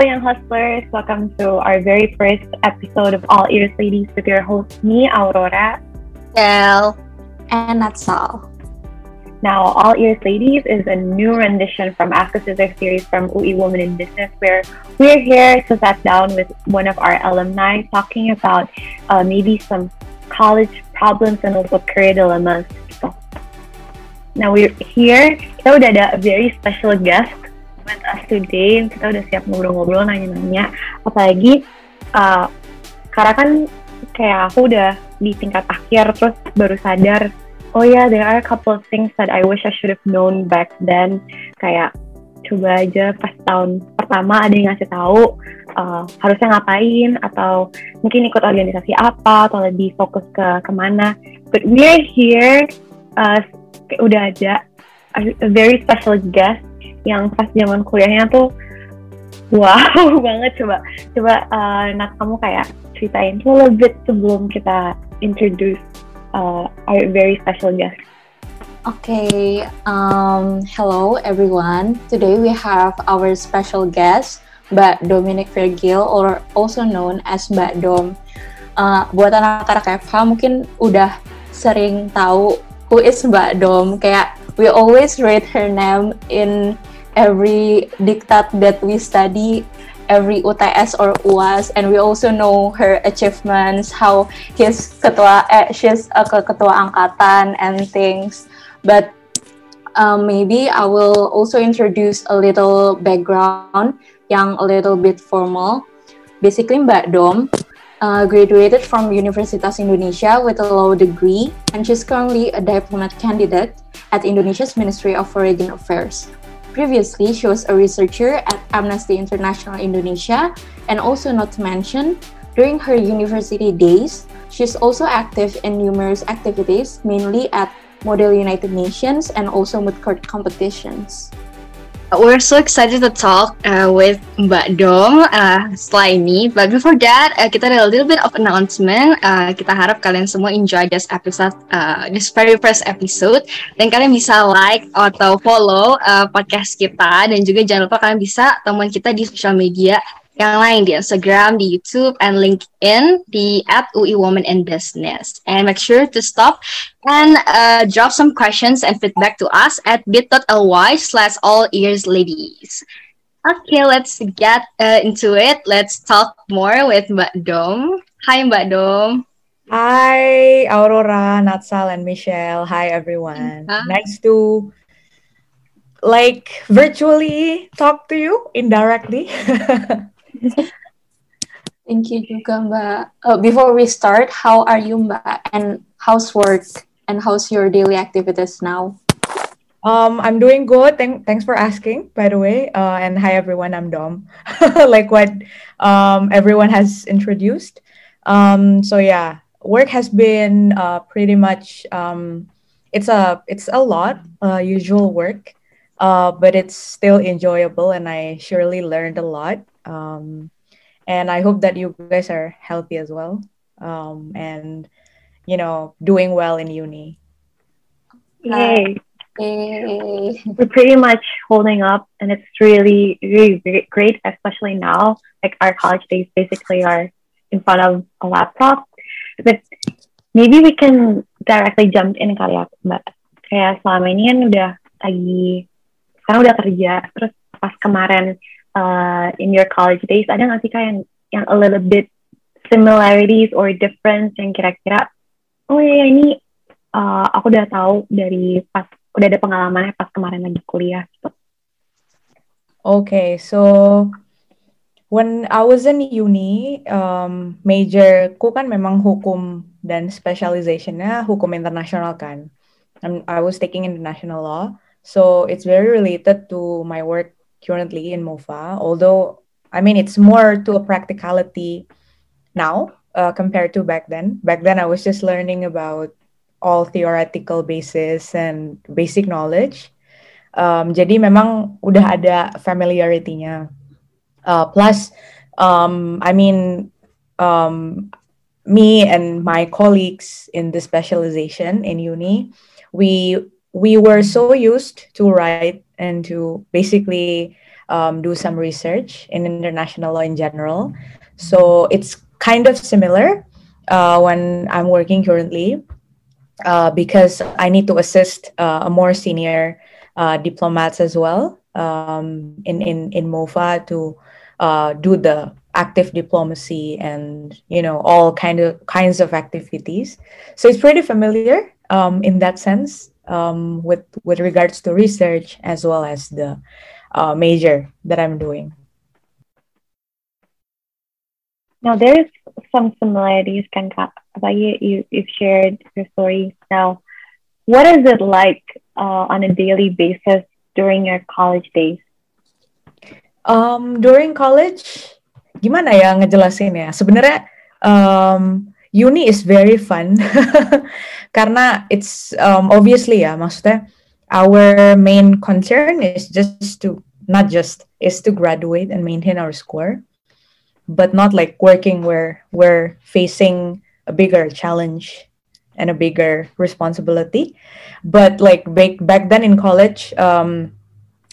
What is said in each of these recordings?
Hello, young hustlers. Welcome to our very first episode of All Ears Ladies with your host, me, Aurora. Del. And Natsal. Now, All Ears Ladies is a new rendition from Ask a Sister series from UI Women in Business, where we're here to sit down with one of our alumni talking about uh, maybe some college problems and also career dilemmas. So, now we're here. Kita udah ada a very special guest with us today. Kita udah siap ngobrol-ngobrol, nanya-nanya. Apalagi uh, karena kan kayak aku udah di tingkat akhir terus baru sadar oh ya yeah, there are a couple of things that I wish I should have known back then kayak coba aja pas tahun pertama ada yang ngasih tahu uh, harusnya ngapain atau mungkin ikut organisasi apa atau lebih fokus ke ke mana but we're here uh, udah ada a, a very special guest yang pas zaman kuliahnya tuh wow banget coba coba uh, Nat kamu kayak ceritain a little sebelum kita introduce uh, our very special guest. Okay, um, hello everyone. Today we have our special guest, Mbak Dominic Vergil, or also known as Mbak Dom. Uh, buat anak-anak FH mungkin udah sering tahu who is Mbak Dom. Kayak we always read her name in every diktat that we study every UTS or UAS and we also know her achievements how he's ketua eh, she's a ketua angkatan and things. But um, maybe I will also introduce a little background yang a little bit formal. Basically Mbak Dom uh, graduated from Universitas Indonesia with a law degree and she's currently a diplomat candidate at Indonesia's Ministry of Foreign Affairs Previously, she was a researcher at Amnesty International Indonesia, and also not to mention, during her university days, she's also active in numerous activities, mainly at Model United Nations and also moot court competitions. We're so excited to talk uh, with Mbak Dom uh, setelah ini. But before that, uh, kita ada a little bit of announcement. Uh, kita harap kalian semua enjoy this episode, uh, this very first episode. Dan kalian bisa like atau follow uh, podcast kita. Dan juga jangan lupa kalian bisa temuan kita di sosial media yang lain di Instagram, di YouTube, and LinkedIn di at UI Women in Business. And make sure to stop and uh, drop some questions and feedback to us at bit.ly slash all ears ladies. Okay, let's get uh, into it. Let's talk more with Mbak Dom. Hi, Mbak Dom. Hi, Aurora, Natsal, and Michelle. Hi, everyone. Hi. Nice to like virtually talk to you indirectly. Thank you juga Mbak. Uh, before we start, how are you Mbak? And how's work? And how's your daily activities now? Um, I'm doing good. Thank, thanks for asking, by the way. Uh, and hi everyone, I'm Dom. like what um, everyone has introduced. Um, so yeah, work has been uh, pretty much. Um, it's a it's a lot uh, usual work, uh, but it's still enjoyable, and I surely learned a lot. Um, and I hope that you guys are healthy as well um, and, you know, doing well in uni. Yay. Yay. We're pretty much holding up, and it's really, really great, especially now. Like our college days basically are in front of a laptop. But maybe we can directly jump in kali ya, Mbak. Kayak selama ini kan udah lagi, sekarang udah kerja, terus pas kemarin uh, in your college days ada nggak sih kak yang yang a little bit similarities or difference yang kira-kira oh ya, ini uh, aku udah tahu dari pas udah ada pengalamannya pas kemarin lagi kuliah gitu. Okay, so when I was in uni, um, majorku kan memang hukum dan specializationnya hukum internasional kan. I was taking international law, so it's very related to my work currently in MOFA, although I mean it's more to a practicality now uh, compared to back then. Back then I was just learning about all theoretical basis and basic knowledge. Um, jadi memang udah ada familiarity-nya. Uh, plus, um, I mean, um, me and my colleagues in the specialization in uni, we we were so used to write and to basically um, do some research in international law in general. So it's kind of similar uh, when I'm working currently uh, because I need to assist uh, a more senior uh, diplomats as well um, in, in, in MOFA to uh, do the active diplomacy and you know all kind of kinds of activities so it's pretty familiar um, in that sense um, with with regards to research as well as the uh, major that i'm doing. Now there's some similarities kan you, you you've shared your story. Now what is it like uh, on a daily basis during your college days? Um, during college gimana ya ngejelasin ya sebenarnya um, uni is very fun karena it's um, obviously ya maksudnya our main concern is just to not just is to graduate and maintain our score but not like working where we're facing a bigger challenge and a bigger responsibility. But like back back then in college um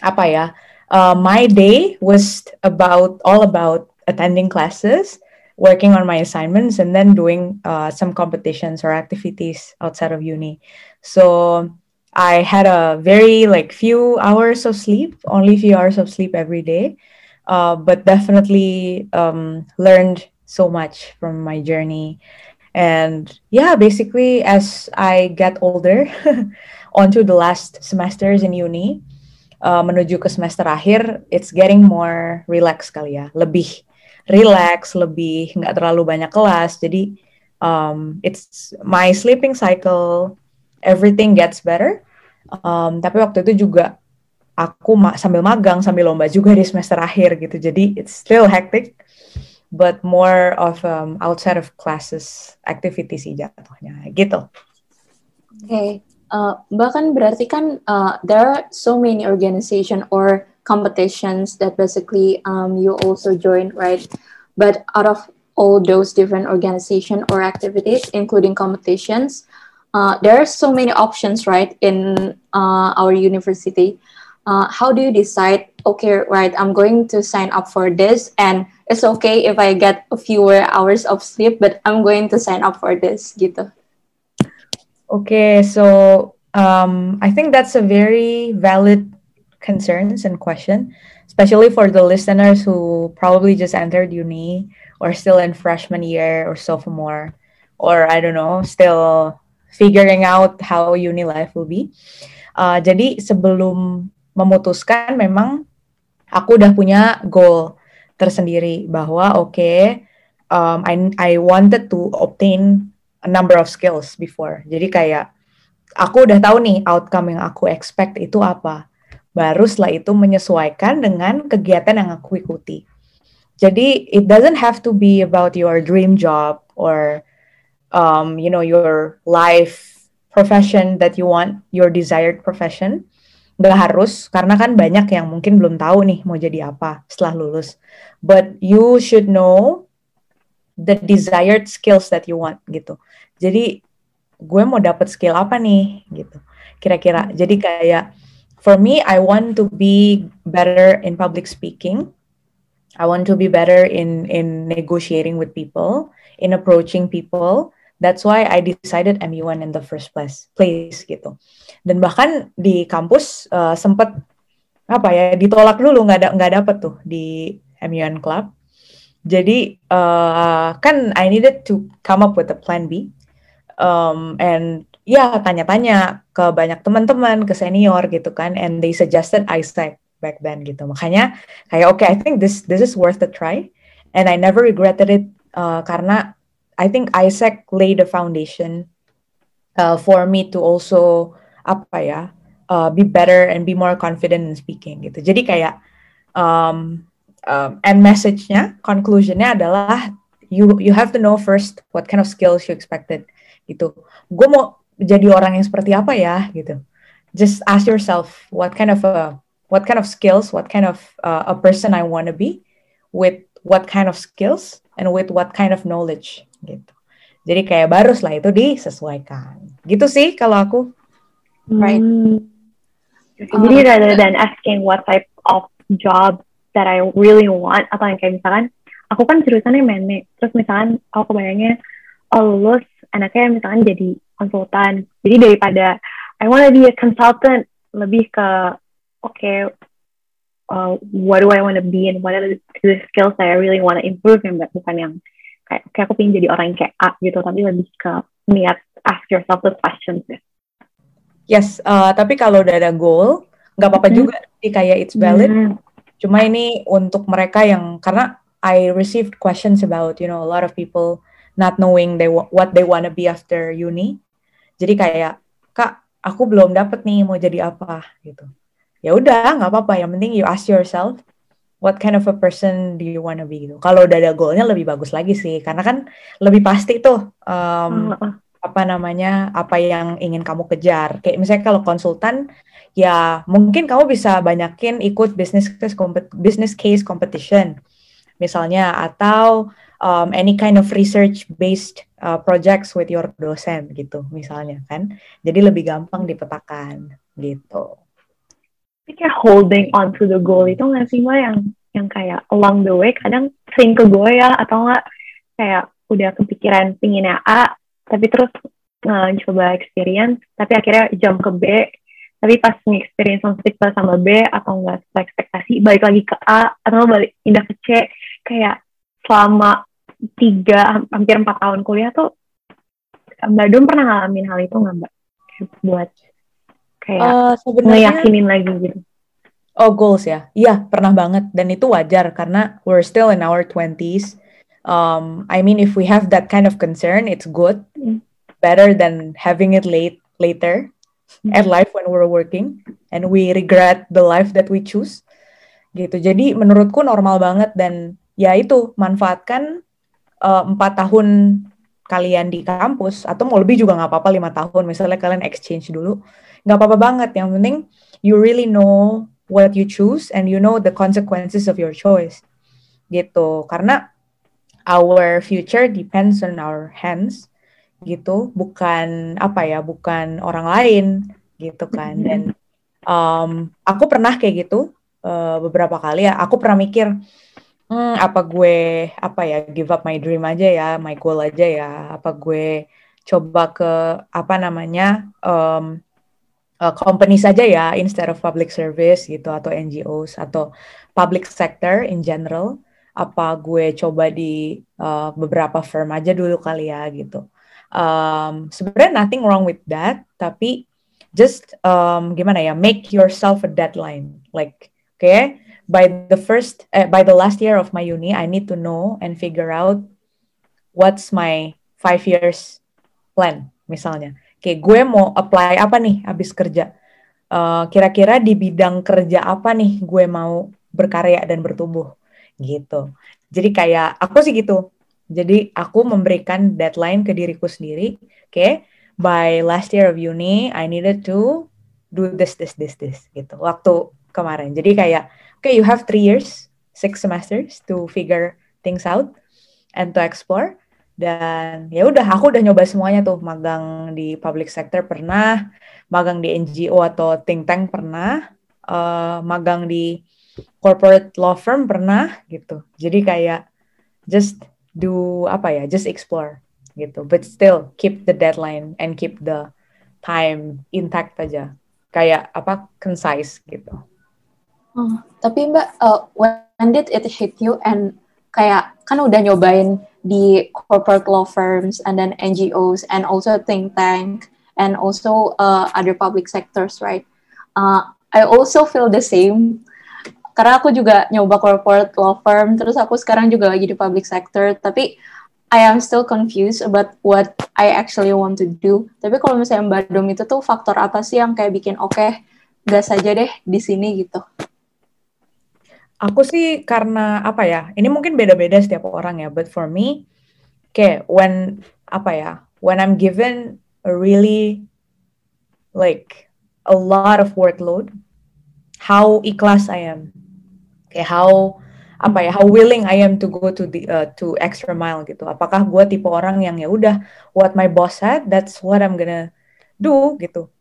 apa ya uh, my day was about all about attending classes, working on my assignments, and then doing uh, some competitions or activities outside of uni. So I had a very like few hours of sleep, only few hours of sleep every day, uh, but definitely um, learned so much from my journey. And yeah, basically, as I get older, onto the last semesters in uni, uh, menuju ke semester akhir, it's getting more relaxed kali ya, lebih relax, lebih nggak terlalu banyak kelas. Jadi um, it's my sleeping cycle, everything gets better. Um, tapi waktu itu juga aku ma sambil magang, sambil lomba juga di semester akhir gitu. Jadi it's still hectic, but more of um, outside of classes activity sih jatuhnya gitu. Oke, okay. uh, bahkan berarti kan uh, there are so many organization or competitions that basically um, you also join, right? But out of all those different organization or activities, including competitions, uh, there are so many options, right, in uh, our university. Uh, how do you decide, okay, right, I'm going to sign up for this, and it's okay if I get a fewer hours of sleep, but I'm going to sign up for this, gitu. Okay, so um, I think that's a very valid concerns and question, especially for the listeners who probably just entered uni or still in freshman year or sophomore, or I don't know, still figuring out how uni life will be. Uh, jadi sebelum memutuskan, memang aku udah punya goal tersendiri bahwa oke, okay, um, I I wanted to obtain a number of skills before. Jadi kayak aku udah tahu nih outcome yang aku expect itu apa baru setelah itu menyesuaikan dengan kegiatan yang aku ikuti. Jadi it doesn't have to be about your dream job or um, you know your life profession that you want, your desired profession. Gak harus, karena kan banyak yang mungkin belum tahu nih mau jadi apa setelah lulus. But you should know the desired skills that you want gitu. Jadi gue mau dapat skill apa nih gitu. Kira-kira. Jadi kayak for me, I want to be better in public speaking. I want to be better in in negotiating with people, in approaching people. That's why I decided MUN in the first place, place gitu. Dan bahkan di kampus uh, sempat apa ya ditolak dulu nggak ada nggak dapet tuh di MUN Club. Jadi uh, kan I needed to come up with a plan B, um, and ya tanya-tanya ke banyak teman-teman, ke senior gitu kan, and they suggested ISEC back then gitu. Makanya kayak oke, okay, I think this this is worth a try, and I never regretted it uh, karena I think ISEC laid the foundation uh, for me to also apa ya, uh, be better and be more confident in speaking gitu. Jadi kayak um, um, end message-nya, conclusion-nya adalah you you have to know first what kind of skills you expected gitu. Gue mau jadi orang yang seperti apa ya gitu. Just ask yourself what kind of a what kind of skills what kind of uh, a person I want to be with what kind of skills and with what kind of knowledge gitu. Jadi kayak baru setelah itu disesuaikan. Gitu sih kalau aku. Right. Hmm. jadi rather than asking what type of job that I really want atau yang kayak misalkan aku kan jurusannya mene terus misalkan aku kebayangnya oh lulus anaknya misalkan jadi konsultan jadi daripada I want to be a consultant lebih ke oke okay, uh, what do I want to be and what are the skills that I really want to improve and bukan yang kayak, kayak aku pengen jadi orang yang kayak A gitu tapi lebih ke niat ask yourself the questions ya. Yes, uh, tapi kalau udah ada goal, nggak apa-apa hmm. juga. Jadi kayak it's valid. Hmm. Cuma ini untuk mereka yang karena I received questions about you know a lot of people not knowing they what they wanna be after uni. Jadi kayak kak, aku belum dapet nih mau jadi apa gitu. Ya udah, nggak apa-apa. Yang penting you ask yourself what kind of a person do you wanna be gitu. Kalau udah ada goalnya lebih bagus lagi sih, karena kan lebih pasti tuh um, uh, uh apa namanya apa yang ingin kamu kejar kayak misalnya kalau konsultan ya mungkin kamu bisa banyakin ikut business case business case competition misalnya atau um, any kind of research based uh, projects with your dosen gitu misalnya kan? Jadi lebih gampang dipetakan gitu. Tapi kayak holding on to the goal itu nggak sih mbak yang yang kayak along the way kadang sering ke gue ya atau enggak kayak udah kepikiran pinginnya A tapi terus uh, coba experience tapi akhirnya jam ke B tapi pas nge-experience sama sama B atau enggak sesuai ekspektasi balik lagi ke A atau balik pindah ke C kayak selama tiga hampir empat tahun kuliah tuh Mbak Dom pernah ngalamin hal itu nggak Mbak? Buat kayak uh, ngeyakinin lagi gitu. Oh goals ya, iya pernah banget. Dan itu wajar karena we're still in our twenties. Um, I mean, if we have that kind of concern, it's good, mm. better than having it late later at life when we're working and we regret the life that we choose. Gitu. Jadi menurutku normal banget dan ya itu manfaatkan uh, empat uh, tahun kalian di kampus atau mau lebih juga nggak apa-apa lima tahun misalnya kalian exchange dulu nggak apa-apa banget yang penting you really know what you choose and you know the consequences of your choice gitu karena our future depends on our hands gitu bukan apa ya bukan orang lain gitu kan. Dan um, aku pernah kayak gitu uh, beberapa kali ya. Aku pernah mikir hmm, apa gue apa ya give up my dream aja ya my goal aja ya? Apa gue coba ke apa namanya um, uh, company saja ya instead of public service gitu atau NGOs atau public sector in general? Apa gue coba di uh, beberapa firm aja dulu kali ya gitu. Um, Sebenarnya nothing wrong with that, tapi just um, gimana ya, make yourself a deadline. Like, okay, by the first, uh, by the last year of my uni, I need to know and figure out what's my five years plan, misalnya. Kayak gue mau apply apa nih abis kerja. Uh, kira-kira di bidang kerja apa nih gue mau berkarya dan bertumbuh gitu. Jadi kayak aku sih gitu. Jadi aku memberikan deadline ke diriku sendiri. Oke, okay? by last year of uni, I needed to do this, this, this, this gitu. Waktu kemarin. Jadi kayak, okay, you have three years, six semesters to figure things out and to explore. Dan ya udah, aku udah nyoba semuanya tuh. Magang di public sector pernah, magang di NGO atau think tank pernah, uh, magang di corporate law firm pernah gitu. Jadi kayak just do apa ya, just explore gitu. But still keep the deadline and keep the time intact aja. Kayak apa concise gitu. Oh, tapi Mbak, uh, when did it hit you and kayak kan udah nyobain di corporate law firms and then NGOs and also think tank and also uh, other public sectors, right? Uh, I also feel the same karena aku juga nyoba corporate law firm terus aku sekarang juga lagi di public sector. Tapi I am still confused about what I actually want to do. Tapi kalau misalnya Mbak Dom itu tuh faktor apa sih yang kayak bikin oke okay, gas aja deh di sini gitu? Aku sih karena apa ya ini mungkin beda-beda setiap orang ya but for me kayak when apa ya when I'm given a really like a lot of workload how ikhlas I am kayak how apa ya how willing I am to go to the uh, to extra mile gitu. Apakah gue tipe orang yang ya udah what my boss said that's what I'm gonna do gitu.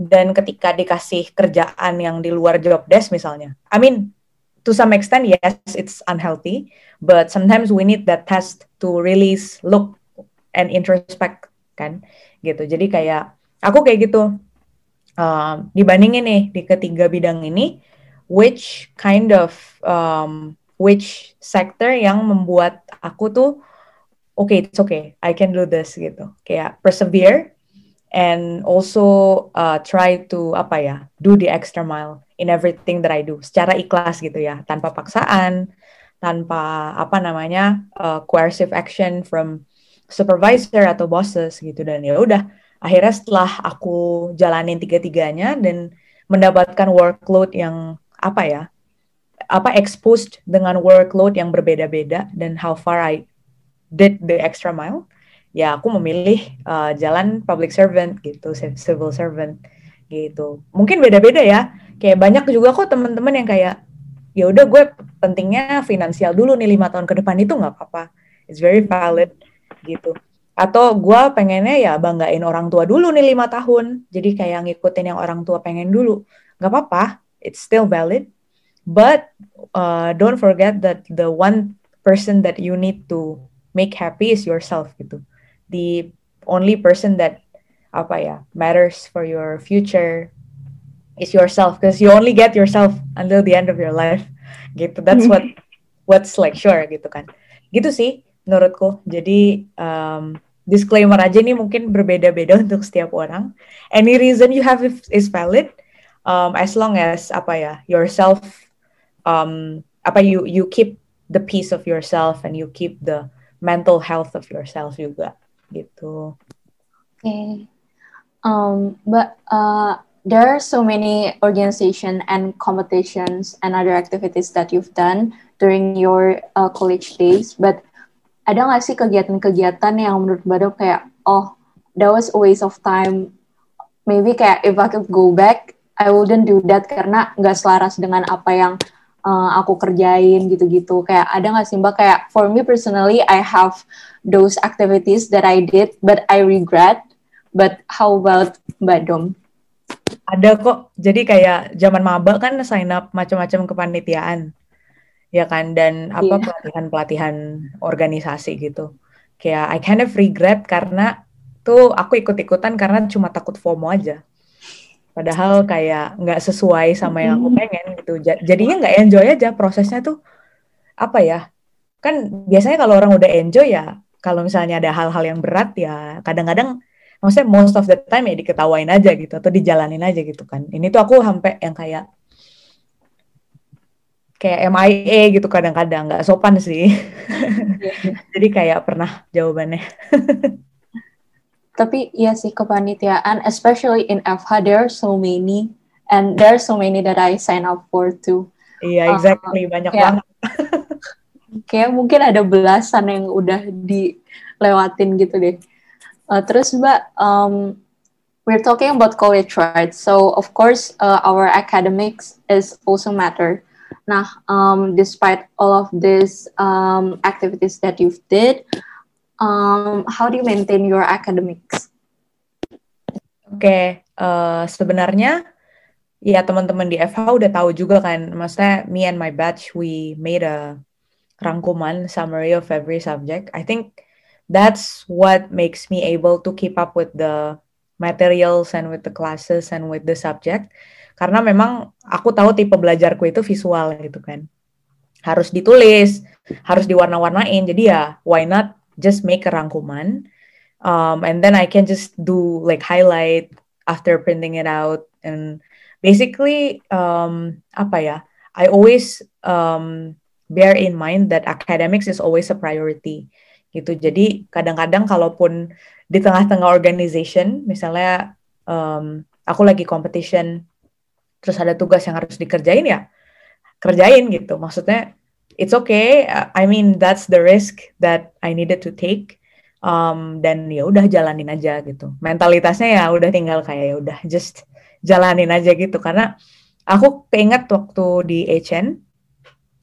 Dan ketika dikasih kerjaan yang di luar job desk misalnya I mean to some extent yes it's unhealthy but sometimes we need that test to release look and introspect kan gitu. Jadi kayak aku kayak gitu um, dibandingin nih di ketiga bidang ini which kind of um, which sector yang membuat aku tuh oke okay, it's okay I can do this gitu. Kayak persevere and also uh, try to apa ya do the extra mile in everything that I do. Secara ikhlas gitu ya tanpa paksaan tanpa apa namanya uh, coercive action from supervisor atau bosses gitu. Dan ya udah akhirnya setelah aku jalanin tiga-tiganya dan mendapatkan workload yang apa ya apa exposed dengan workload yang berbeda-beda dan how far I did the extra mile ya aku memilih uh, jalan public servant gitu civil servant gitu. Mungkin beda-beda ya kayak banyak juga kok teman-teman yang kayak ya udah gue pentingnya finansial dulu nih lima tahun ke depan itu nggak apa-apa. It's very valid gitu. Atau gue pengennya ya banggain orang tua dulu nih lima tahun jadi kayak ngikutin yang orang tua pengen dulu. Nggak apa-apa it's still valid but uh, don't forget that the one person that you need to make happy is yourself gitu. The only person that apa ya matters for your future is yourself because you only get yourself until the end of your life gitu. That's what what's like sure gitu kan. Gitu sih menurutku. Jadi um, disclaimer aja nih mungkin berbeda-beda untuk setiap orang. Any reason you have is valid um, as long as apa ya yourself um, apa you you keep the peace of yourself and you keep the mental health of yourself juga gitu. Oke, okay. um, but uh, there are so many organization and competitions and other activities that you've done during your uh, college days. But ada nggak sih kegiatan-kegiatan yang menurut Bado kayak, oh, that was a waste of time. Maybe kayak if I could go back, I wouldn't do that karena nggak selaras dengan apa yang uh, aku kerjain gitu-gitu. Kayak ada nggak sih mbak kayak for me personally I have those activities that I did but I regret. But how about Mbak Dom? Ada kok. Jadi kayak zaman maba kan sign up macam-macam kepanitiaan. Ya kan dan apa yeah. pelatihan-pelatihan organisasi gitu. Kayak I kind of regret karena tuh aku ikut-ikutan karena cuma takut FOMO aja padahal kayak nggak sesuai sama yang aku pengen gitu. Jadinya nggak enjoy aja prosesnya tuh apa ya kan biasanya kalau orang udah enjoy ya kalau misalnya ada hal-hal yang berat ya kadang-kadang maksudnya most of the time ya diketawain aja gitu atau dijalanin aja gitu kan. Ini tuh aku sampai yang kayak kayak MIA gitu kadang-kadang. Nggak sopan sih. Jadi kayak pernah jawabannya tapi iya sih kepanitiaan especially in FH there are so many and there are so many that I sign up for too. Iya yeah, exactly uh, banyak kayak, banget. Kayak mungkin ada belasan yang udah dilewatin gitu deh. Uh, terus mbak um, we're talking about college right? So of course uh, our academics is also matter. Nah um, despite all of these um, activities that you've did um, how do you maintain your academics? Oke, okay, uh, sebenarnya ya teman-teman di FH udah tahu juga kan, maksudnya me and my batch we made a rangkuman summary of every subject. I think that's what makes me able to keep up with the materials and with the classes and with the subject. Karena memang aku tahu tipe belajarku itu visual gitu kan. Harus ditulis, harus diwarna-warnain. Jadi ya why not just make a rangkuman um, and then I can just do like highlight after printing it out. And basically um, apa ya I always um, bear in mind that academics is always a priority gitu. Jadi kadang-kadang kalaupun di tengah-tengah organization misalnya um, aku lagi competition terus ada tugas yang harus dikerjain ya kerjain gitu. Maksudnya it's okay. I mean that's the risk that I needed to take. Um, dan ya udah jalanin aja gitu. Mentalitasnya ya udah tinggal kayak ya udah just jalanin aja gitu karena aku keinget waktu di HN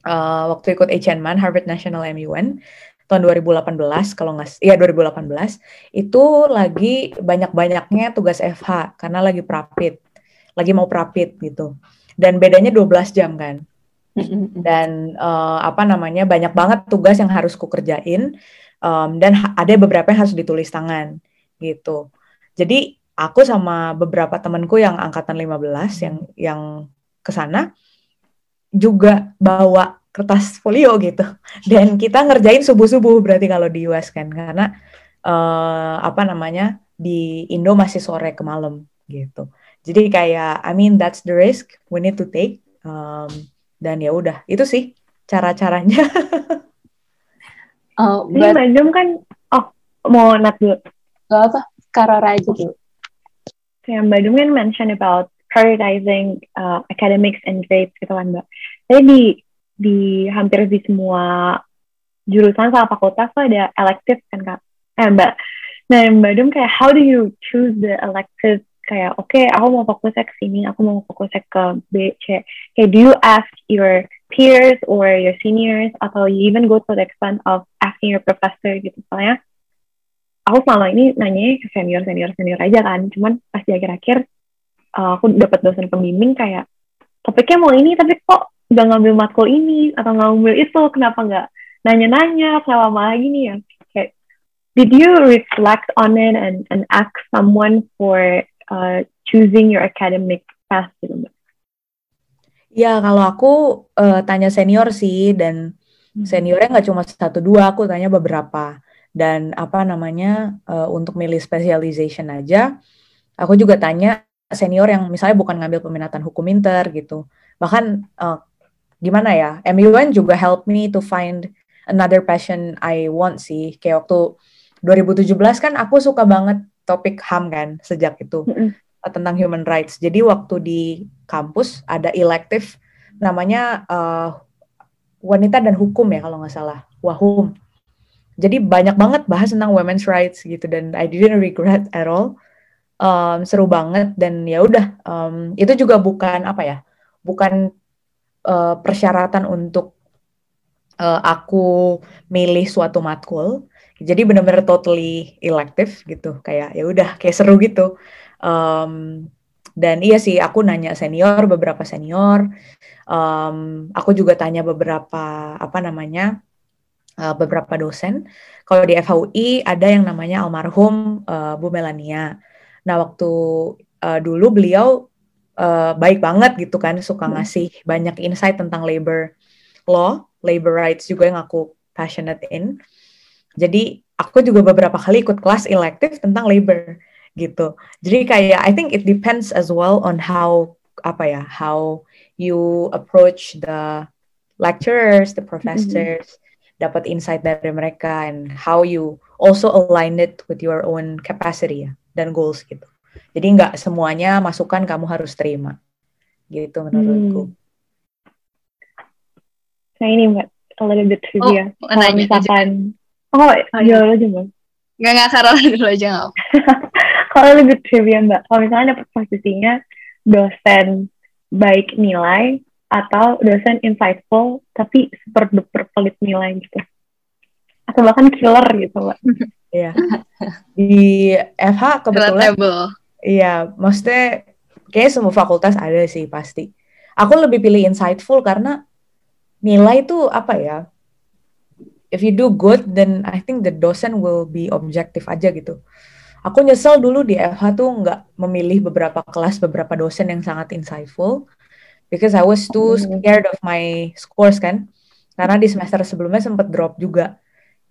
uh, waktu ikut HN Man Harvard National MUN tahun 2018 kalau nggak ya 2018 itu lagi banyak-banyaknya tugas FH karena lagi prapit lagi mau prapit gitu dan bedanya 12 jam kan dan uh, apa namanya banyak banget tugas yang harus ku kerjain um, dan ada beberapa yang harus ditulis tangan gitu. Jadi aku sama beberapa temanku yang angkatan 15 yang yang ke sana juga bawa kertas folio gitu. Dan kita ngerjain subuh-subuh berarti kalau di US kan karena uh, apa namanya di Indo masih sore ke malam gitu. Jadi kayak I mean that's the risk we need to take. Um, dan ya udah itu sih cara-caranya oh ini Bandung kan oh mau nat dulu gak apa Karora aja dulu yang Mbak kan mention about prioritizing uh, academics and grades gitu kan Mbak. Jadi di di hampir di semua jurusan sama fakultas tuh ada elective kan Kak. Eh Mbak. Nah Mbak Dum kayak how do you choose the elective kayak oke okay, aku mau fokusnya ke sini aku mau fokusnya ke B C. Kayak do you ask your peers or your seniors atau you even go to the extent of asking your professor gitu? Soalnya aku selama ini nanya ke senior senior senior aja kan. Cuman pas di akhir-akhir uh, aku dapat dosen pembimbing kayak topiknya mau ini tapi kok udah ngambil matkul ini atau ngambil itu? Kenapa nggak nanya-nanya kenapa malah gini ya? Kayak did you reflect on it and and ask someone for uh, choosing your academic path gitu mbak? Ya kalau aku uh, tanya senior sih dan hmm. seniornya nggak cuma satu dua, aku tanya beberapa dan apa namanya uh, untuk milih specialization aja, aku juga tanya senior yang misalnya bukan ngambil peminatan hukum inter gitu, bahkan uh, gimana ya, MUN juga help me to find another passion I want sih, kayak waktu 2017 kan aku suka banget topik HAM kan sejak itu mm -hmm. tentang human rights. Jadi waktu di kampus ada elective namanya uh, wanita dan hukum ya kalau nggak salah, wahum. Jadi banyak banget bahas tentang women's rights gitu dan I didn't regret at all. Um, seru banget dan ya udah um, itu juga bukan apa ya, bukan uh, persyaratan untuk uh, aku milih suatu matkul jadi benar-benar totally elective gitu. Kayak ya udah kayak seru gitu. Um, dan iya sih aku nanya senior beberapa senior. Um, aku juga tanya beberapa apa namanya uh, beberapa dosen. Kalau di FHUI ada yang namanya almarhum uh, Bu Melania. Nah waktu uh, dulu beliau uh, baik banget gitu kan suka hmm. ngasih banyak insight tentang labor law labor rights juga yang aku passionate in jadi aku juga beberapa kali ikut kelas elektif tentang labor gitu. Jadi kayak I think it depends as well on how apa ya, how you approach the lecturers, the professors, mm-hmm. dapat insight dari mereka and how you also align it with your own capacity ya dan goals gitu. Jadi nggak semuanya masukan kamu harus terima gitu menurutku. Hmm. Nah ini mbak, a little bit trivia. Oh, Kalau misalkan Oh, ayo lo aja mbak. Gak nggak dulu aja nggak. Kalau lebih trivia mbak, kalau misalnya dapat posisinya dosen baik nilai atau dosen insightful tapi super duper pelit nilai gitu. Atau bahkan killer gitu mbak. Iya. Di FH kebetulan. Iya, maksudnya kayak semua fakultas ada sih pasti. Aku lebih pilih insightful karena nilai itu apa ya? If you do good then I think the dosen will be objektif aja gitu aku nyesel dulu di FH tuh nggak memilih beberapa kelas beberapa dosen yang sangat insightful because I was too hmm. scared of my scores kan karena di semester sebelumnya sempat drop juga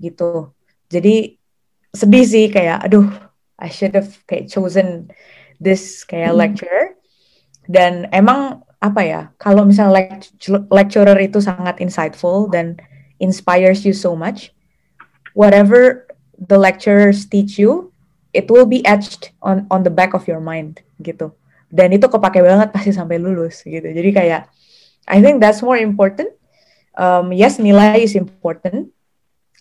gitu jadi sedih sih kayak aduh I should have kayak chosen this kayak hmm. lecturer dan emang apa ya kalau misalnya lecturer itu sangat insightful dan inspires you so much, whatever the lecturers teach you, it will be etched on on the back of your mind gitu. Dan itu kepake banget pasti sampai lulus gitu. Jadi kayak I think that's more important. Um, yes, nilai is important.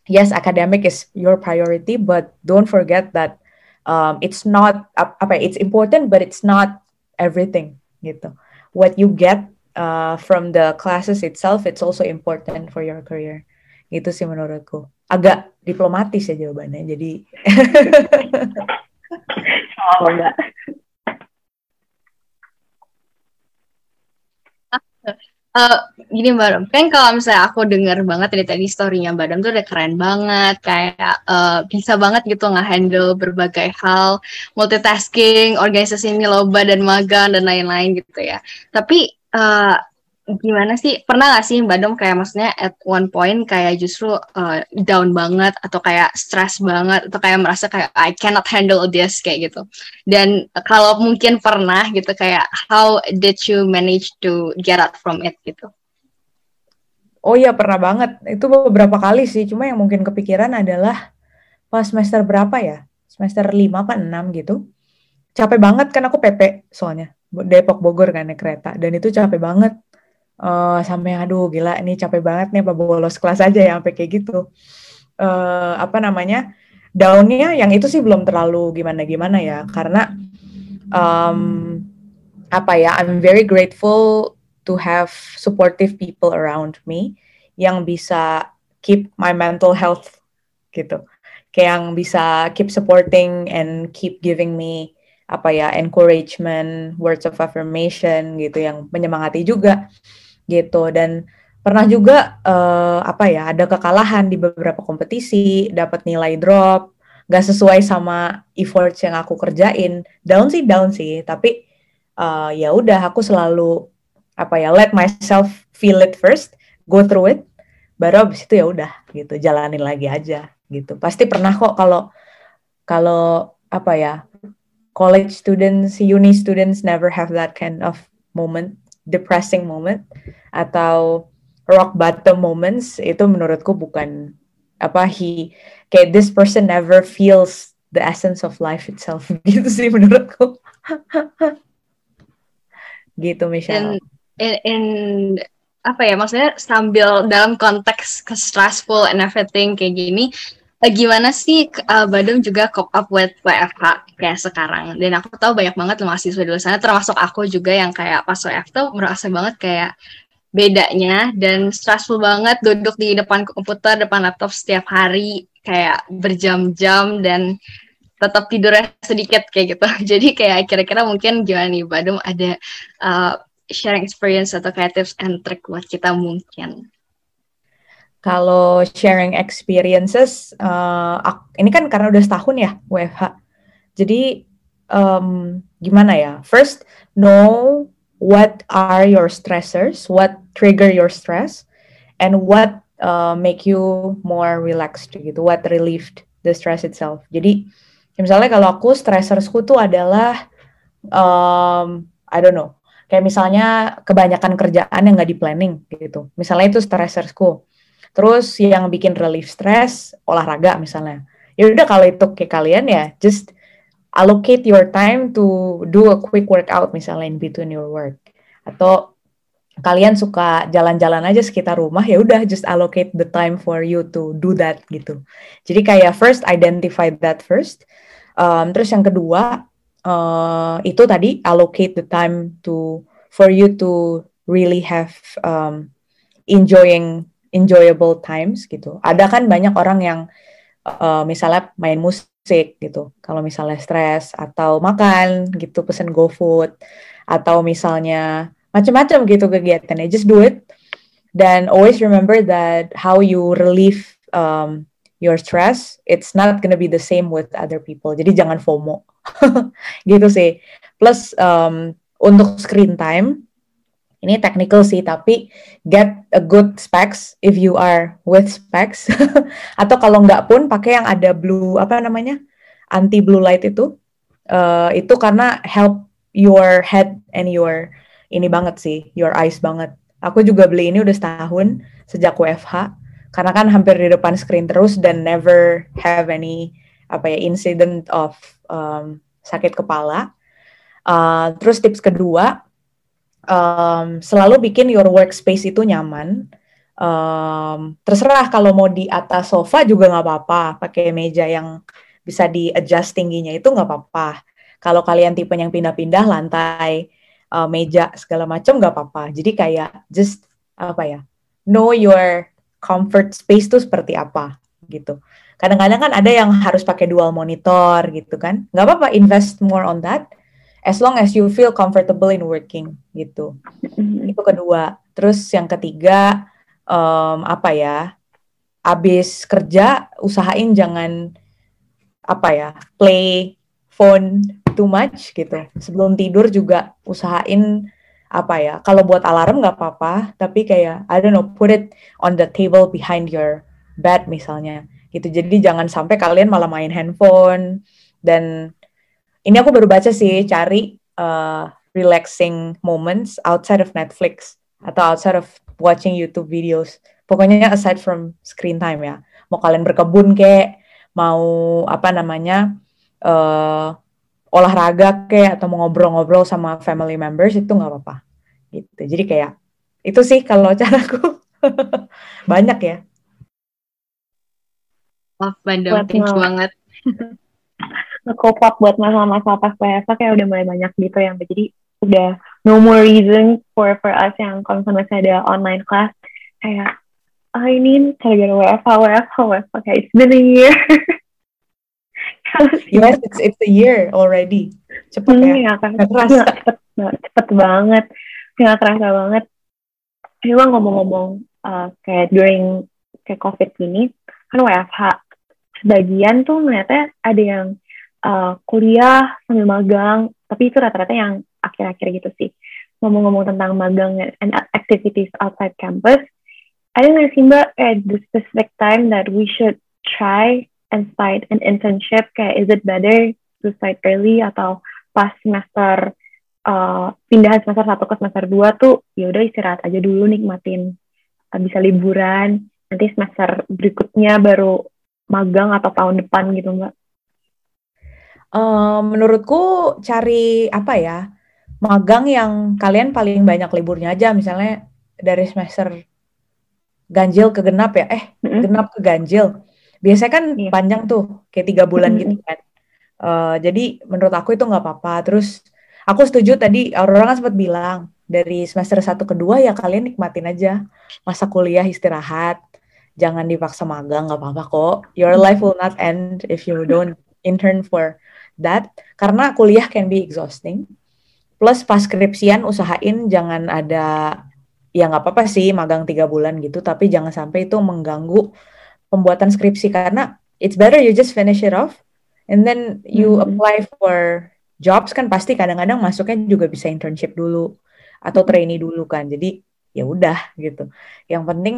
Yes, academic is your priority, but don't forget that um, it's not apa it's important, but it's not everything gitu. What you get uh, from the classes itself, it's also important for your career. Itu sih menurutku. Agak diplomatis ya jawabannya. Jadi oh, enggak. uh, gini Mbak Dom, kan kalau misalnya aku denger banget dari tadi story-nya Mbak tuh udah keren banget, kayak uh, bisa banget gitu nge-handle berbagai hal, multitasking, organisasi ini loba dan magang dan lain-lain gitu ya. Tapi uh, gimana sih? Pernah gak sih Mbak Dom kayak maksudnya at one point kayak justru uh, down banget atau kayak stress banget atau kayak merasa kayak I cannot handle this kayak gitu. Dan kalau mungkin pernah gitu kayak how did you manage to get out from it? gitu. Oh iya pernah banget. Itu beberapa kali sih. Cuma yang mungkin kepikiran adalah pas semester berapa ya? Semester 5 apa 6 gitu. Capek banget kan aku PP soalnya Depok Bogor kan naik kereta. Dan itu capek banget. Uh, sampai aduh gila ini capek banget nih apa bolos kelas aja ya sampai kayak gitu. Uh, apa namanya daunnya yang itu sih belum terlalu gimana gimana ya. Karena um, apa ya I'm very grateful to have supportive people around me yang bisa keep my mental health gitu. Kayak yang bisa keep supporting and keep giving me apa ya encouragement words of affirmation gitu yang menyemangati juga gitu. Dan pernah juga uh, apa ya ada kekalahan di beberapa kompetisi dapat nilai drop gak sesuai sama efforts yang aku kerjain. Down sih down sih. Tapi uh, ya udah aku selalu apa ya let myself feel it first go through it baru abis itu ya udah gitu jalanin lagi aja gitu. Pasti pernah kok kalau kalau apa ya college students uni students never have that kind of moment depressing moment atau rock bottom moments itu menurutku bukan apa he kayak this person never feels the essence of life itself gitu sih menurutku gitu Michelle. In, in apa ya maksudnya sambil dalam konteks stressful and everything kayak gini gimana sih uh, Badung juga cope up with WFH kayak sekarang? Dan aku tahu banyak banget mahasiswa di luar sana termasuk aku juga yang kayak pas WFH tuh merasa banget kayak bedanya dan stressful banget duduk di depan komputer depan laptop setiap hari kayak berjam-jam dan tetap tidurnya sedikit kayak gitu. Jadi kayak kira-kira mungkin gimana nih Badung ada uh, sharing experience atau kayak tips and trick buat kita mungkin kalau sharing experiences, uh, ini kan karena udah setahun ya WFH. Jadi um, gimana ya? First, know what are your stressors, what trigger your stress, and what uh, make you more relaxed gitu, what relieved the stress itself. Jadi misalnya kalau aku stressorsku tuh adalah um, I don't know, kayak misalnya kebanyakan kerjaan yang nggak di planning gitu. Misalnya itu stressorsku Terus yang bikin relief stress olahraga misalnya. Ya udah kalau itu kayak kalian ya just allocate your time to do a quick workout misalnya in between your work. Atau kalian suka jalan-jalan aja sekitar rumah ya udah just allocate the time for you to do that gitu. Jadi kayak first identify that first. Um, terus yang kedua uh, itu tadi allocate the time to for you to really have um, enjoying enjoyable times gitu. Ada kan banyak orang yang uh, misalnya main musik gitu. Kalau misalnya stres atau makan gitu pesen GoFood atau misalnya macam-macam gitu kegiatannya. Just do it. Dan always remember that how you relieve um, your stress, it's not gonna be the same with other people. Jadi jangan FOMO. gitu sih. Plus um, untuk screen time, ini technical sih tapi get a good specs if you are with specs. Atau kalau nggak pun pakai yang ada blue apa namanya anti blue light itu. Uh, itu karena help your head and your ini banget sih your eyes banget. Aku juga beli ini udah setahun sejak WFH karena kan hampir di depan screen terus dan never have any apa ya incident of um, sakit kepala. Uh, terus tips kedua um, selalu bikin your workspace itu nyaman. Um, terserah kalau mau di atas sofa juga nggak apa-apa, pakai meja yang bisa di adjust tingginya itu nggak apa-apa. Kalau kalian tipe yang pindah-pindah lantai, uh, meja segala macam nggak apa-apa. Jadi kayak just apa ya, know your comfort space itu seperti apa gitu. Kadang-kadang kan ada yang harus pakai dual monitor gitu kan, nggak apa-apa invest more on that as long as you feel comfortable in working gitu. Mm-hmm. Itu kedua. Terus yang ketiga um, apa ya? Abis kerja usahain jangan apa ya play phone too much gitu. Sebelum tidur juga usahain apa ya? Kalau buat alarm nggak apa-apa, tapi kayak I don't know put it on the table behind your bed misalnya gitu. Jadi jangan sampai kalian malah main handphone dan ini aku baru baca sih cari uh, relaxing moments outside of Netflix atau outside of watching YouTube videos. Pokoknya aside from screen time ya. Mau kalian berkebun kek, mau apa namanya uh, olahraga kek atau mau ngobrol-ngobrol sama family members itu nggak apa-apa. Gitu. Jadi kayak itu sih kalau caraku banyak ya. Wah, Bandung, thank you banget. Nge-cope buat masalah-masalah pas PSA kayak udah mulai banyak gitu yang jadi udah no more reason for for us yang kalau misalnya ada online class kayak oh ini gara-gara WFH WFH WFH kayak it's been a year. Yes it's it's a year already. Cepet hmm, ya. kan kerasa. cepet cepet banget. Nggak kerasa banget. Cuma ngomong-ngomong uh, kayak during kayak covid ini kan WFH sebagian tuh ternyata ada yang uh, kuliah sambil magang tapi itu rata-rata yang akhir-akhir gitu sih. Ngomong-ngomong tentang magang and activities outside campus I think sih mbak at the specific time that we should try and start an internship? Kayak is it better to start early atau pas semester uh, pindahan semester satu ke semester dua tuh ya udah istirahat aja dulu nikmatin uh, bisa liburan. Nanti semester berikutnya baru magang atau tahun depan gitu mbak Uh, menurutku cari apa ya magang yang kalian paling banyak liburnya aja. Misalnya dari semester ganjil ke genap ya. Eh mm-hmm. genap ke ganjil. Biasanya kan yeah. panjang tuh kayak tiga bulan mm-hmm. gitu kan. Uh, jadi menurut aku itu nggak apa-apa. Terus aku setuju tadi Aurora kan sempat bilang dari semester satu kedua ya kalian nikmatin aja. Masa kuliah istirahat jangan dipaksa magang nggak apa-apa kok. Your life will not end if you don't intern for that karena kuliah can be exhausting. Plus pas skripsian usahain jangan ada ya nggak apa-apa sih magang tiga bulan gitu, tapi jangan sampai itu mengganggu pembuatan skripsi karena it's better you just finish it off and then you hmm. apply for jobs kan pasti kadang-kadang masuknya juga bisa internship dulu atau trainee dulu kan. Jadi ya udah gitu. Yang penting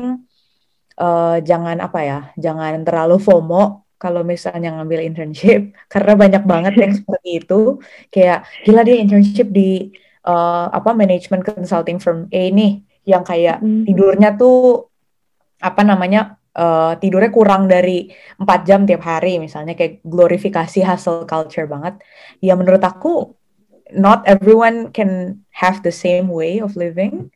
uh, jangan apa ya, jangan terlalu FOMO kalau misalnya ngambil internship karena banyak banget yang seperti itu kayak gila dia internship di uh, apa management consulting firm A nih yang kayak mm. tidurnya tuh apa namanya uh, tidurnya kurang dari empat jam tiap hari misalnya kayak glorifikasi hustle culture banget. Ya menurut aku not everyone can have the same way of living.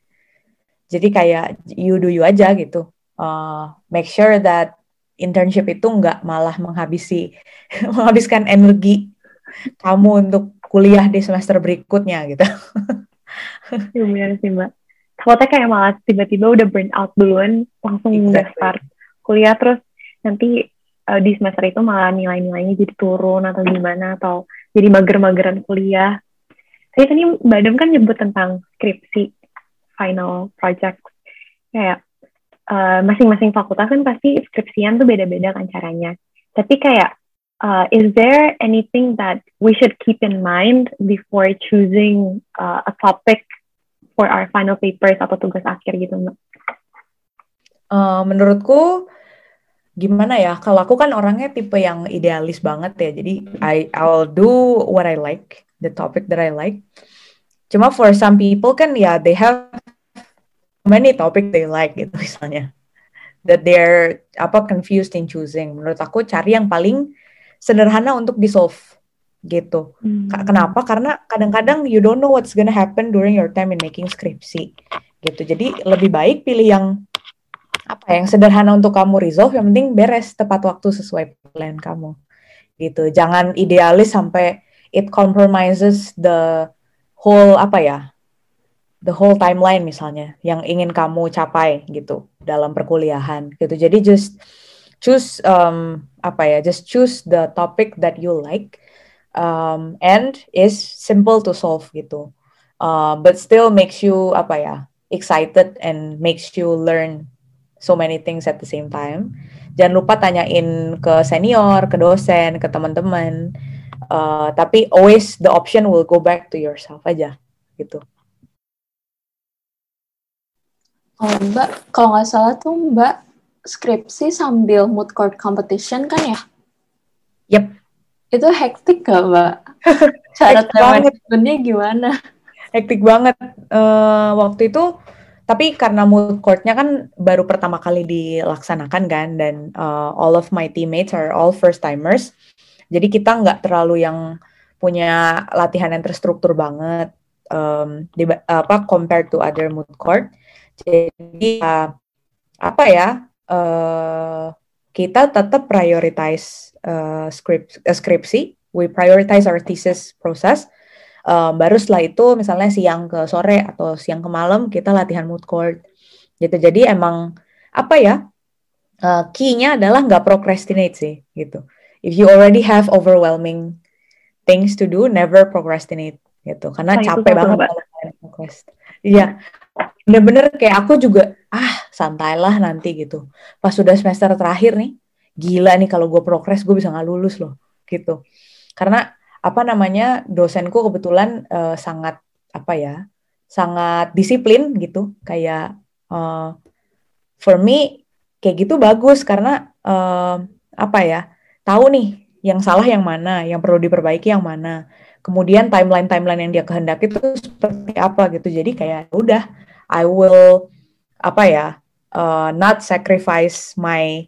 Jadi kayak you do you aja gitu. Uh, make sure that internship itu nggak malah menghabisi menghabiskan energi kamu untuk kuliah di semester berikutnya gitu. Iya benar sih mbak. Takutnya kayak malah tiba-tiba udah burn out duluan, langsung exactly. udah start kuliah terus nanti uh, di semester itu malah nilai-nilainya jadi turun atau gimana atau jadi mager-mageran kuliah. Tadi tadi Mbak Dem kan nyebut tentang skripsi, final project. Kayak eh, masing-masing fakultas kan pasti skripsian tuh beda-beda kan caranya. Tapi kayak uh, is there anything that we should keep in mind before choosing uh, a topic for our final papers atau tugas akhir gitu? Uh, menurutku gimana ya? Kalau aku kan orangnya tipe yang idealis banget ya. Jadi I I'll do what I like, the topic that I like. Cuma for some people kan ya they have many topic they like gitu misalnya. That they're apa confused in choosing. Menurut aku cari yang paling sederhana untuk di solve gitu hmm. kenapa? Karena kadang-kadang you don't know what's gonna happen during your time in making skripsi gitu. Jadi lebih baik pilih yang apa yang sederhana untuk kamu resolve yang penting beres tepat waktu sesuai plan kamu gitu. Jangan idealis sampai it compromises the whole apa ya the whole timeline misalnya yang ingin kamu capai gitu dalam perkuliahan gitu. Jadi just choose um, apa ya, just choose the topic that you like um, and is simple to solve gitu. Uh, but still makes you apa ya, excited and makes you learn so many things at the same time. Jangan lupa tanyain ke senior, ke dosen, ke teman-teman. Uh, tapi always the option will go back to yourself aja gitu. Oh, Mbak, kalau nggak salah tuh Mbak skripsi sambil mood court competition kan ya? Yep. Itu hektik gak Mbak? Cara manajemennya gimana? Hektik banget. Uh, waktu itu, tapi karena mood court-nya kan baru pertama kali dilaksanakan kan, dan uh, all of my teammates are all first timers. Jadi kita nggak terlalu yang punya latihan yang terstruktur banget um, di, apa compared to other mood court. Jadi uh, apa ya? Uh, kita tetap prioritize uh, skrip, uh, skripsi, we prioritize our thesis process. Um, baru setelah itu misalnya siang ke sore atau siang ke malam kita latihan mood court gitu. Jadi emang apa ya? Uh, key-nya adalah nggak procrastinate sih gitu. If you already have overwhelming things to do, never procrastinate gitu. Karena nah, capek banget kalau Iya, bener-bener kayak aku juga ah santailah nanti gitu. Pas sudah semester terakhir nih, gila nih kalau gue progres gue bisa nggak lulus loh gitu. Karena apa namanya dosenku kebetulan uh, sangat apa ya sangat disiplin gitu. Kayak uh, for me kayak gitu bagus karena uh, apa ya tahu nih yang salah yang mana yang perlu diperbaiki yang mana kemudian timeline timeline yang dia kehendaki itu seperti apa gitu jadi kayak ya udah I will apa ya uh, not sacrifice my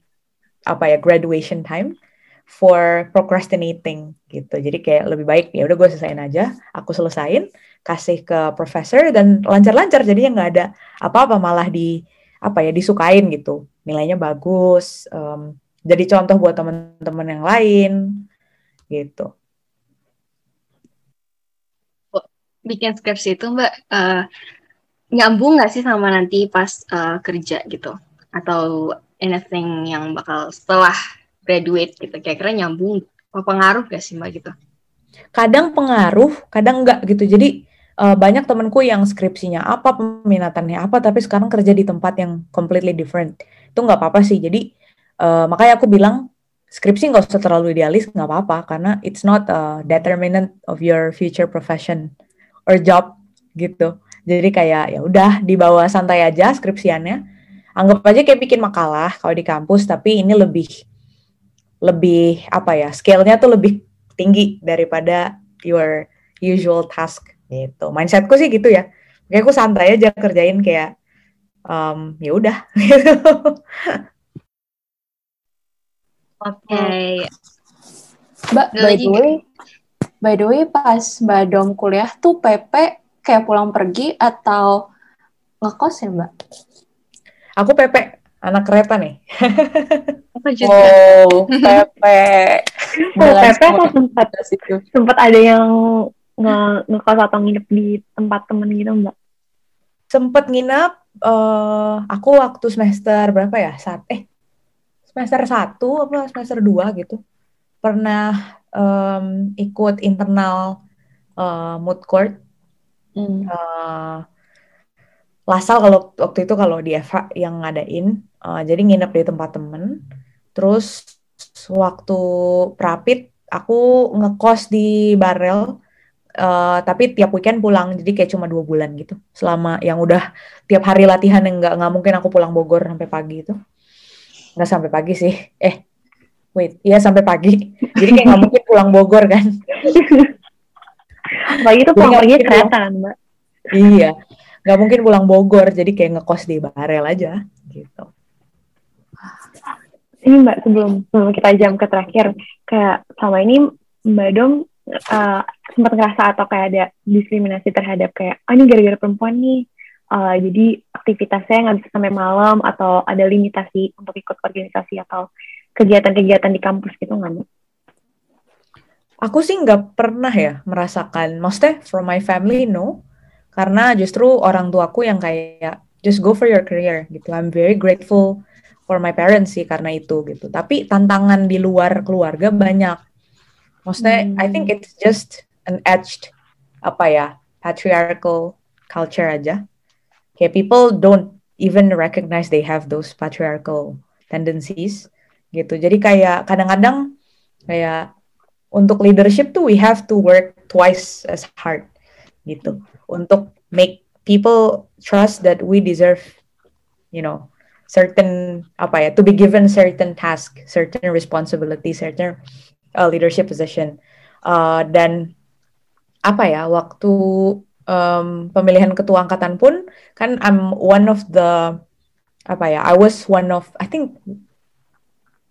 apa ya graduation time for procrastinating gitu. Jadi kayak lebih baik ya udah gue selesaiin aja, aku selesain, kasih ke profesor dan lancar-lancar jadinya nggak ada apa-apa malah di apa ya disukain gitu. Nilainya bagus, um, jadi contoh buat teman-teman yang lain gitu. Bikin skripsi itu Mbak uh, nyambung nggak sih sama nanti pas uh, kerja gitu? Atau anything yang bakal setelah graduate gitu kira-kira nyambung? Apa pengaruh gak sih mbak gitu? Kadang pengaruh kadang enggak gitu. Jadi uh, banyak temenku yang skripsinya apa peminatannya apa tapi sekarang kerja di tempat yang completely different. Itu nggak apa-apa sih. Jadi uh, makanya aku bilang skripsi nggak usah terlalu idealis nggak apa-apa. Karena it's not a determinant of your future profession or job gitu. Jadi kayak ya udah dibawa santai aja skripsiannya. Anggap aja kayak bikin makalah kalau di kampus tapi ini lebih lebih apa ya scale-nya tuh lebih tinggi daripada your usual task gitu. Mindsetku sih gitu ya. Kayak aku santai aja kerjain kayak um, ya udah. Oke. Okay. mbak by the way by the way pas mbak dom kuliah tuh PP kayak pulang pergi atau ngekos ya mbak Aku Pepe, anak kereta nih. Oh, Pepe. oh, Pepe atau sempat sempat ada yang nge ngekos atau nginep di tempat temen gitu mbak? Sempet nginep. Uh, aku waktu semester berapa ya? Saat eh semester satu apa semester dua gitu pernah um, ikut internal uh, mood court. Hmm. Uh, Lasal kalau waktu itu kalau di Eva yang ngadain, uh, jadi nginep di tempat temen. Terus waktu Prapit aku ngekos di Barel, uh, tapi tiap weekend pulang, jadi kayak cuma dua bulan gitu. Selama yang udah tiap hari latihan yang nggak nggak mungkin aku pulang Bogor sampai pagi itu. Nggak sampai pagi sih. Eh, wait, iya sampai pagi. Jadi kayak nggak mungkin pulang Bogor kan. Pagi itu pulang pergi kereta kan, Mbak? Iya nggak mungkin pulang Bogor jadi kayak ngekos di Barel aja gitu ini mbak sebelum, sebelum kita jam ke terakhir kayak sama ini mbak Dom uh, sempat ngerasa atau kayak ada diskriminasi terhadap kayak ah ini gara-gara perempuan nih uh, jadi aktivitasnya nggak bisa sampai malam atau ada limitasi untuk ikut organisasi atau kegiatan-kegiatan di kampus gitu nggak mbak? Aku sih nggak pernah ya merasakan, maksudnya from my family no, karena justru orang tuaku yang kayak just go for your career gitu. I'm very grateful for my parents sih karena itu gitu. Tapi tantangan di luar keluarga banyak. Maksudnya hmm. I think it's just an edged apa ya patriarchal culture aja. Kayak people don't even recognize they have those patriarchal tendencies gitu. Jadi kayak kadang-kadang kayak untuk leadership tuh we have to work twice as hard gitu untuk make people trust that we deserve you know certain apa ya to be given certain task, certain responsibility, certain uh, leadership position. Uh, dan apa ya waktu um, pemilihan ketua angkatan pun kan I'm one of the apa ya I was one of I think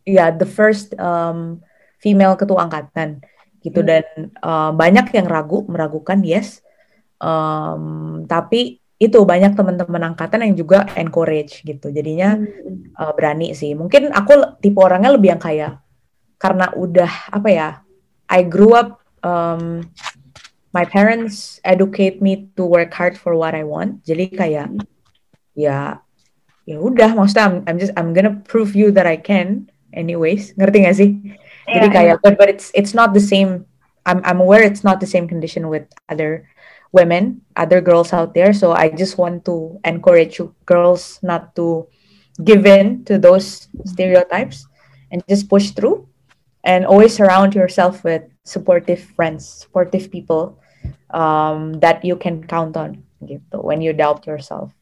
ya the first um, female ketua angkatan gitu hmm. dan uh, banyak yang ragu meragukan yes um, tapi itu banyak teman-teman angkatan yang juga encourage gitu jadinya hmm. uh, berani sih mungkin aku tipe orangnya lebih yang kayak karena udah apa ya I grew up um, my parents educate me to work hard for what I want jadi kayak hmm. ya ya udah maksudnya I'm, I'm just I'm gonna prove you that I can anyways ngerti gak sih? Yeah, jadi kayak but but it's it's not the same. I'm I'm aware it's not the same condition with other women other girls out there. So I just want to encourage you girls not to give in to those stereotypes and just push through. And always surround yourself with supportive friends supportive people um, that you can count on gitu when you doubt yourself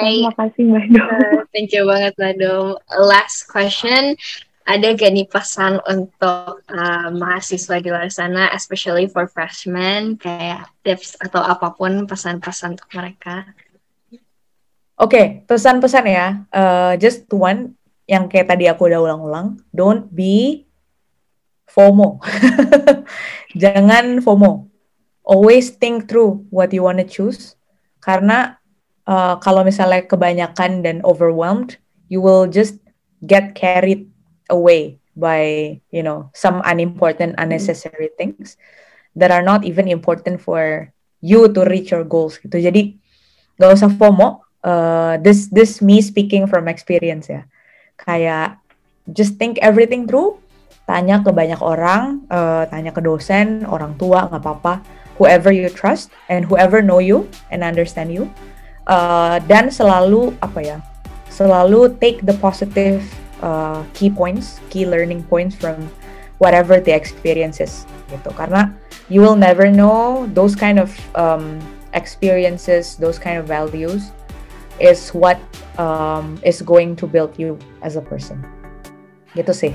Terima kasih Mbak Dom. Uh, thank you banget Mbak Dom. Last question. Ada gak nih pesan untuk uh, mahasiswa di luar sana, especially for freshmen, kayak tips atau apa pun pesan-pesan untuk mereka? Oke, okay, pesan-pesan ya. Uh, just one yang kayak tadi aku udah ulang-ulang. Don't be FOMO. Jangan FOMO. Always think through what you wanna choose. Karena uh, kalau misalnya kebanyakan dan overwhelmed, you will just get carried away by you know some unimportant, unnecessary things that are not even important for you to reach your goals. Gitu. Jadi gak usah FOMO. Uh, this this me speaking from experience ya. Kayak just think everything through. Tanya ke banyak orang, uh, tanya ke dosen, orang tua, nggak apa-apa. Whoever you trust and whoever know you and understand you uh, dan selalu apa ya selalu take the positive uh, key points key learning points from whatever the experiences gitu. Karena you will never know those kind of um, experiences those kind of values is what um, is going to build you as a person. Gitu sih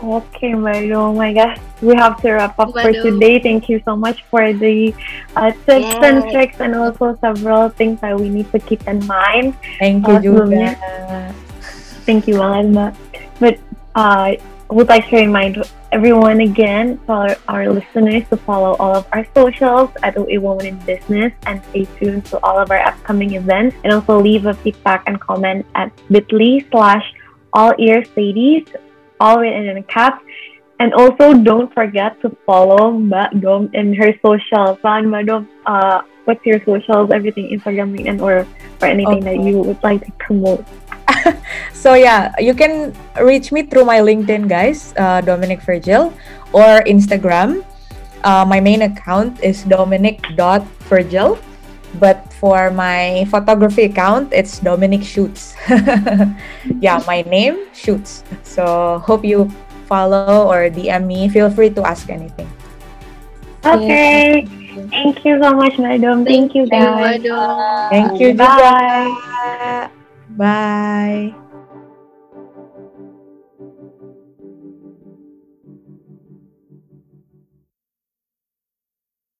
Okay, Mario. Oh my gosh, we have to wrap up for today. Thank you so much for the uh, tips Yay. and tricks and also several things that we need to keep in mind. Thank you, uh, Julia. Thank you, Alma. But uh, would like to remind everyone again, for our listeners, to follow all of our socials at A Woman in Business and stay tuned to all of our upcoming events. And also leave a feedback and comment at bit.ly slash all ears ladies all written in caps. And also, don't forget to follow Mbak Dom in her socials. Saan Mbak Dom, uh, what's your socials, everything, Instagram, and or, or anything okay. that you would like to promote? so yeah, you can reach me through my LinkedIn, guys, uh, Dominic Virgil, or Instagram. Uh, my main account is dominic.virgil. But for my photography account, it's Dominic Shoots. yeah, my name, Shoots. So hope you follow or DM me. Feel free to ask anything. Okay. Thank you so much, madam. Thank, Thank you, guys. Thank you, Bye. Bye.